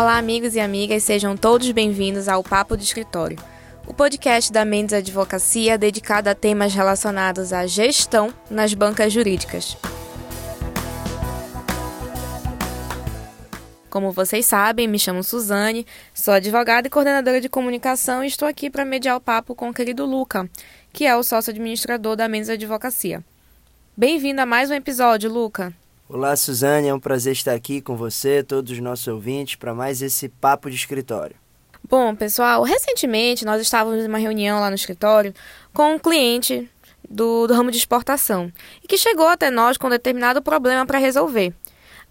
Olá, amigos e amigas, sejam todos bem-vindos ao Papo do Escritório, o podcast da Mendes Advocacia dedicado a temas relacionados à gestão nas bancas jurídicas. Como vocês sabem, me chamo Suzane, sou advogada e coordenadora de comunicação e estou aqui para mediar o papo com o querido Luca, que é o sócio administrador da Mendes Advocacia. Bem-vindo a mais um episódio, Luca. Olá, Suzane, é um prazer estar aqui com você, todos os nossos ouvintes, para mais esse papo de escritório. Bom, pessoal, recentemente nós estávamos em uma reunião lá no escritório com um cliente do, do ramo de exportação e que chegou até nós com um determinado problema para resolver.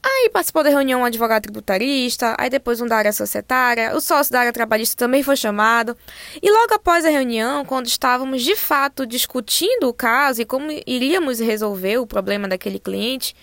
Aí participou da reunião um advogado tributarista, aí depois um da área societária, o sócio da área trabalhista também foi chamado. E logo após a reunião, quando estávamos de fato discutindo o caso e como iríamos resolver o problema daquele cliente,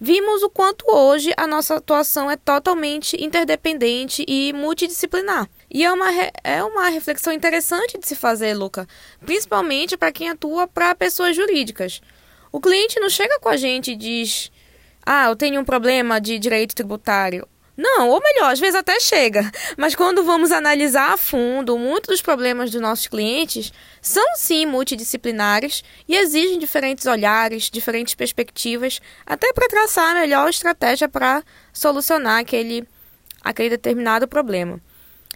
vimos o quanto hoje a nossa atuação é totalmente interdependente e multidisciplinar. E é uma, é uma reflexão interessante de se fazer, Luca, principalmente para quem atua para pessoas jurídicas. O cliente não chega com a gente e diz: Ah, eu tenho um problema de direito tributário. Não, ou melhor, às vezes até chega. Mas quando vamos analisar a fundo, muitos dos problemas dos nossos clientes são sim multidisciplinares e exigem diferentes olhares, diferentes perspectivas, até para traçar a melhor estratégia para solucionar aquele, aquele determinado problema.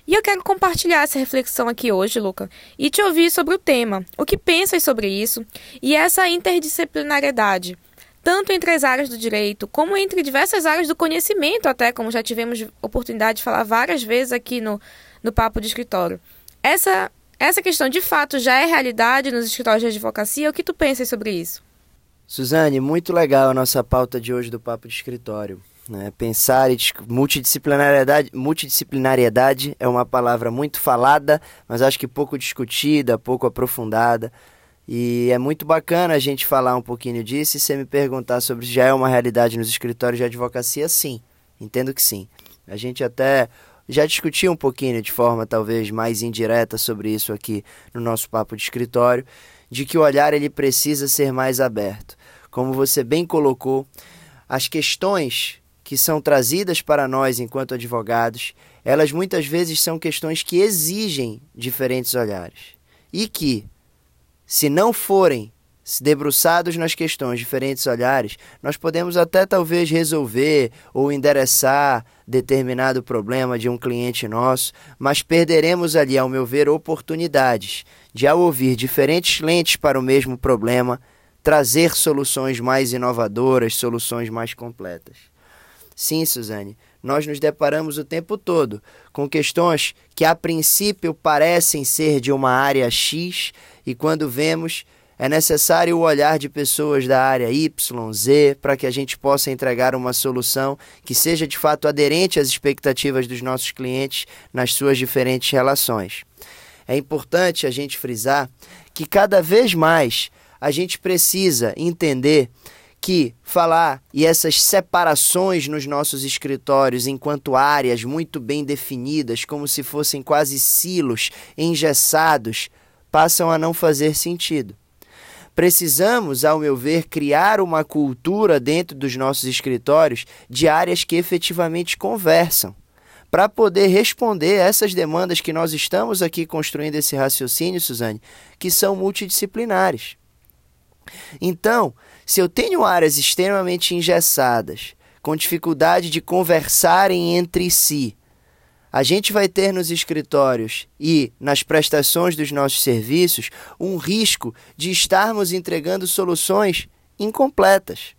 E eu quero compartilhar essa reflexão aqui hoje, Luca, e te ouvir sobre o tema, o que pensas sobre isso e essa interdisciplinariedade tanto entre as áreas do direito, como entre diversas áreas do conhecimento, até como já tivemos oportunidade de falar várias vezes aqui no, no Papo de Escritório. Essa, essa questão de fato já é realidade nos escritórios de advocacia? O que tu pensas sobre isso? Suzane, muito legal a nossa pauta de hoje do Papo de Escritório. Né? Pensar e multidisciplinariedade, multidisciplinariedade é uma palavra muito falada, mas acho que pouco discutida, pouco aprofundada. E é muito bacana a gente falar um pouquinho disso e você me perguntar sobre se já é uma realidade nos escritórios de advocacia, sim. Entendo que sim. A gente até já discutiu um pouquinho de forma talvez mais indireta sobre isso aqui no nosso papo de escritório, de que o olhar ele precisa ser mais aberto. Como você bem colocou, as questões que são trazidas para nós enquanto advogados, elas muitas vezes são questões que exigem diferentes olhares e que se não forem debruçados nas questões, diferentes olhares, nós podemos até talvez resolver ou endereçar determinado problema de um cliente nosso, mas perderemos ali, ao meu ver, oportunidades de, ao ouvir diferentes lentes para o mesmo problema, trazer soluções mais inovadoras, soluções mais completas. Sim, Suzane, nós nos deparamos o tempo todo com questões que a princípio parecem ser de uma área X e quando vemos é necessário o olhar de pessoas da área Y, Z, para que a gente possa entregar uma solução que seja de fato aderente às expectativas dos nossos clientes nas suas diferentes relações. É importante a gente frisar que cada vez mais a gente precisa entender que falar e essas separações nos nossos escritórios enquanto áreas muito bem definidas, como se fossem quase silos engessados, passam a não fazer sentido. Precisamos, ao meu ver, criar uma cultura dentro dos nossos escritórios de áreas que efetivamente conversam, para poder responder essas demandas que nós estamos aqui construindo esse raciocínio, Suzane, que são multidisciplinares. Então, se eu tenho áreas extremamente engessadas, com dificuldade de conversarem entre si, a gente vai ter nos escritórios e nas prestações dos nossos serviços um risco de estarmos entregando soluções incompletas.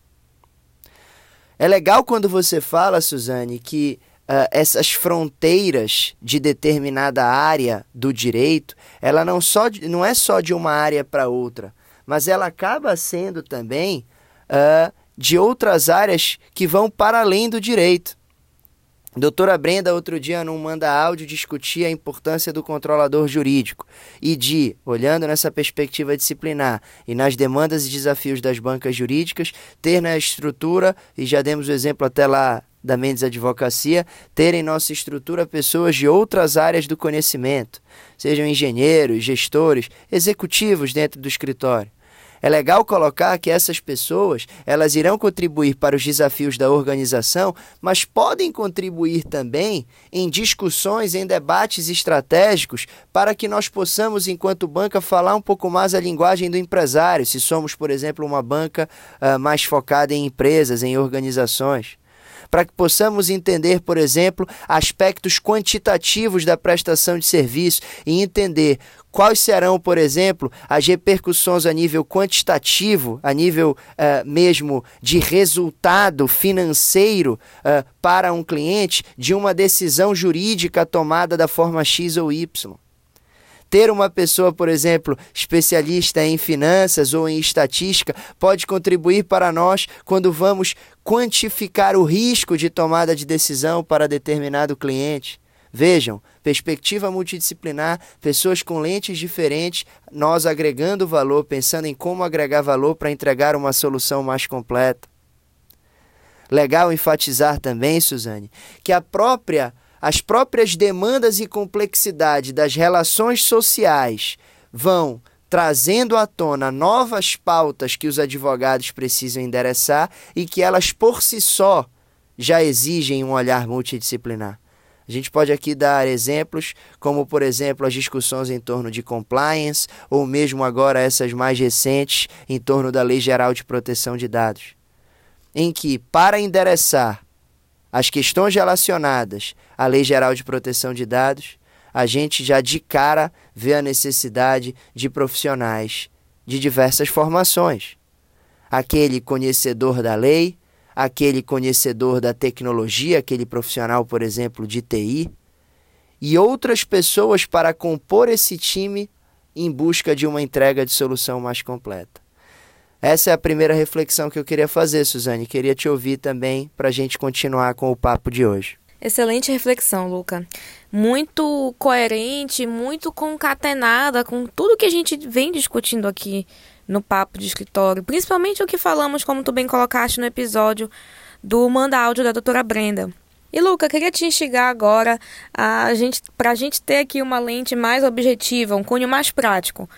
É legal quando você fala, Suzane, que uh, essas fronteiras de determinada área do direito, ela não, só, não é só de uma área para outra mas ela acaba sendo também uh, de outras áreas que vão para além do direito. Doutora Brenda, outro dia, num manda áudio, discutia a importância do controlador jurídico e de, olhando nessa perspectiva disciplinar e nas demandas e desafios das bancas jurídicas, ter na estrutura, e já demos o exemplo até lá da Mendes Advocacia, ter em nossa estrutura pessoas de outras áreas do conhecimento, sejam engenheiros, gestores, executivos dentro do escritório. É legal colocar que essas pessoas, elas irão contribuir para os desafios da organização, mas podem contribuir também em discussões, em debates estratégicos, para que nós possamos, enquanto banca, falar um pouco mais a linguagem do empresário, se somos, por exemplo, uma banca uh, mais focada em empresas, em organizações. Para que possamos entender, por exemplo, aspectos quantitativos da prestação de serviço e entender quais serão, por exemplo, as repercussões a nível quantitativo, a nível uh, mesmo de resultado financeiro uh, para um cliente de uma decisão jurídica tomada da forma X ou Y. Ter uma pessoa, por exemplo, especialista em finanças ou em estatística pode contribuir para nós quando vamos quantificar o risco de tomada de decisão para determinado cliente. Vejam, perspectiva multidisciplinar, pessoas com lentes diferentes, nós agregando valor, pensando em como agregar valor para entregar uma solução mais completa. Legal enfatizar também, Suzane, que a própria as próprias demandas e complexidade das relações sociais vão trazendo à tona novas pautas que os advogados precisam endereçar e que elas por si só já exigem um olhar multidisciplinar. A gente pode aqui dar exemplos, como por exemplo as discussões em torno de compliance, ou mesmo agora essas mais recentes em torno da Lei Geral de Proteção de Dados, em que, para endereçar as questões relacionadas à Lei Geral de Proteção de Dados, a gente já de cara vê a necessidade de profissionais de diversas formações. Aquele conhecedor da lei, aquele conhecedor da tecnologia, aquele profissional, por exemplo, de TI, e outras pessoas para compor esse time em busca de uma entrega de solução mais completa. Essa é a primeira reflexão que eu queria fazer, Suzane. Queria te ouvir também para a gente continuar com o papo de hoje. Excelente reflexão, Luca. Muito coerente, muito concatenada com tudo que a gente vem discutindo aqui no papo de escritório, principalmente o que falamos, como tu bem colocaste no episódio do Manda Áudio da doutora Brenda. E Luca, queria te instigar agora a gente, para a gente ter aqui uma lente mais objetiva, um cunho mais prático.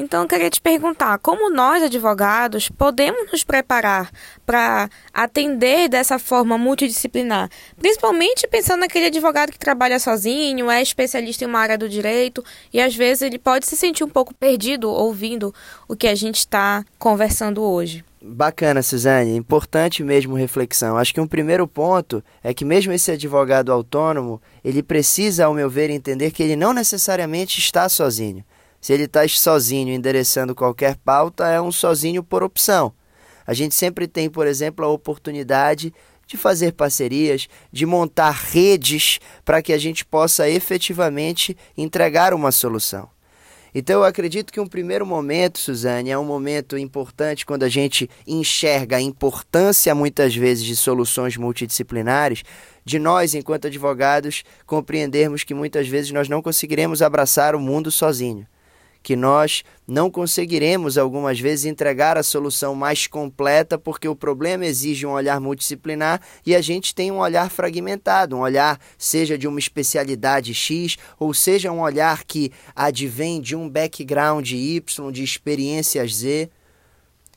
Então, eu queria te perguntar: como nós, advogados, podemos nos preparar para atender dessa forma multidisciplinar? Principalmente pensando naquele advogado que trabalha sozinho, é especialista em uma área do direito e às vezes ele pode se sentir um pouco perdido ouvindo o que a gente está conversando hoje. Bacana, Suzane. Importante mesmo reflexão. Acho que um primeiro ponto é que mesmo esse advogado autônomo, ele precisa, ao meu ver, entender que ele não necessariamente está sozinho. Se ele está sozinho endereçando qualquer pauta, é um sozinho por opção. A gente sempre tem, por exemplo, a oportunidade de fazer parcerias, de montar redes para que a gente possa efetivamente entregar uma solução. Então eu acredito que um primeiro momento, Suzane, é um momento importante quando a gente enxerga a importância muitas vezes de soluções multidisciplinares, de nós, enquanto advogados, compreendermos que muitas vezes nós não conseguiremos abraçar o mundo sozinho que nós não conseguiremos algumas vezes entregar a solução mais completa porque o problema exige um olhar multidisciplinar e a gente tem um olhar fragmentado, um olhar seja de uma especialidade X ou seja um olhar que advém de um background Y, de experiências Z.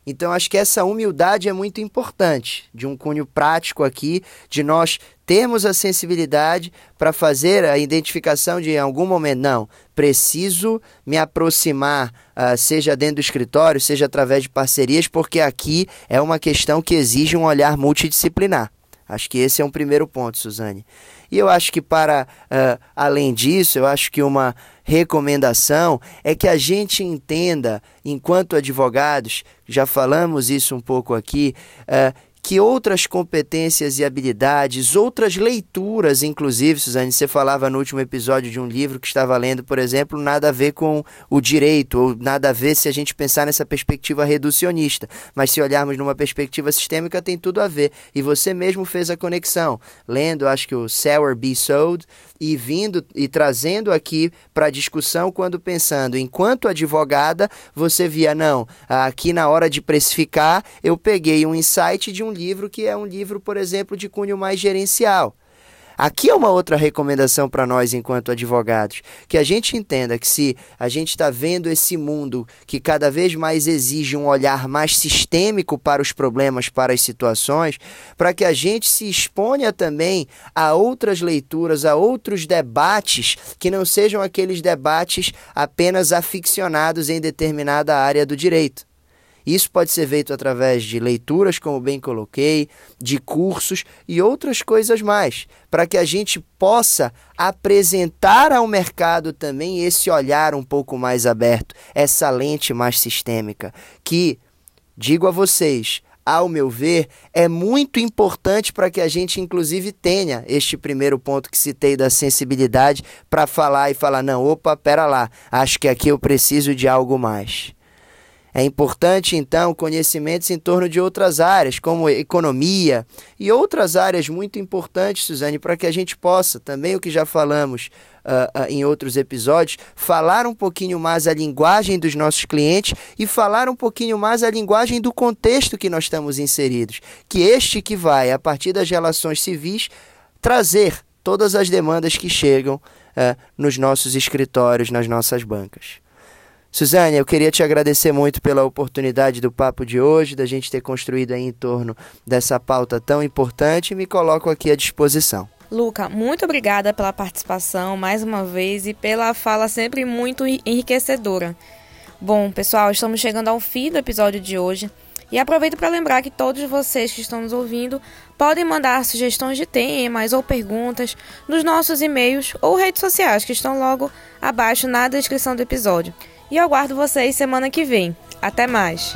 Então, acho que essa humildade é muito importante, de um cunho prático aqui, de nós termos a sensibilidade para fazer a identificação de em algum momento, não, preciso me aproximar, uh, seja dentro do escritório, seja através de parcerias, porque aqui é uma questão que exige um olhar multidisciplinar. Acho que esse é um primeiro ponto, Suzane. E eu acho que para uh, além disso, eu acho que uma recomendação é que a gente entenda, enquanto advogados, já falamos isso um pouco aqui, uh, que outras competências e habilidades, outras leituras, inclusive, Suzane, você falava no último episódio de um livro que estava lendo, por exemplo, nada a ver com o direito, ou nada a ver se a gente pensar nessa perspectiva reducionista, mas se olharmos numa perspectiva sistêmica, tem tudo a ver. E você mesmo fez a conexão, lendo, acho que o Sour Be Sold, e vindo e trazendo aqui para a discussão quando pensando, enquanto advogada, você via, não, aqui na hora de precificar, eu peguei um insight de um livro que é um livro, por exemplo, de cunho mais gerencial. Aqui é uma outra recomendação para nós, enquanto advogados, que a gente entenda que se a gente está vendo esse mundo que cada vez mais exige um olhar mais sistêmico para os problemas, para as situações, para que a gente se exponha também a outras leituras, a outros debates que não sejam aqueles debates apenas aficionados em determinada área do direito. Isso pode ser feito através de leituras, como bem coloquei, de cursos e outras coisas mais, para que a gente possa apresentar ao mercado também esse olhar um pouco mais aberto, essa lente mais sistêmica, que, digo a vocês, ao meu ver, é muito importante para que a gente, inclusive, tenha este primeiro ponto que citei da sensibilidade para falar e falar: não, opa, pera lá, acho que aqui eu preciso de algo mais. É importante, então, conhecimentos em torno de outras áreas, como economia e outras áreas muito importantes, Suzane, para que a gente possa, também o que já falamos uh, uh, em outros episódios, falar um pouquinho mais a linguagem dos nossos clientes e falar um pouquinho mais a linguagem do contexto que nós estamos inseridos. Que este que vai, a partir das relações civis, trazer todas as demandas que chegam uh, nos nossos escritórios, nas nossas bancas. Suzane, eu queria te agradecer muito pela oportunidade do papo de hoje, da gente ter construído aí em torno dessa pauta tão importante e me coloco aqui à disposição. Luca, muito obrigada pela participação mais uma vez e pela fala sempre muito enriquecedora. Bom, pessoal, estamos chegando ao fim do episódio de hoje e aproveito para lembrar que todos vocês que estão nos ouvindo podem mandar sugestões de temas ou perguntas nos nossos e-mails ou redes sociais que estão logo abaixo na descrição do episódio. E eu aguardo vocês semana que vem. Até mais!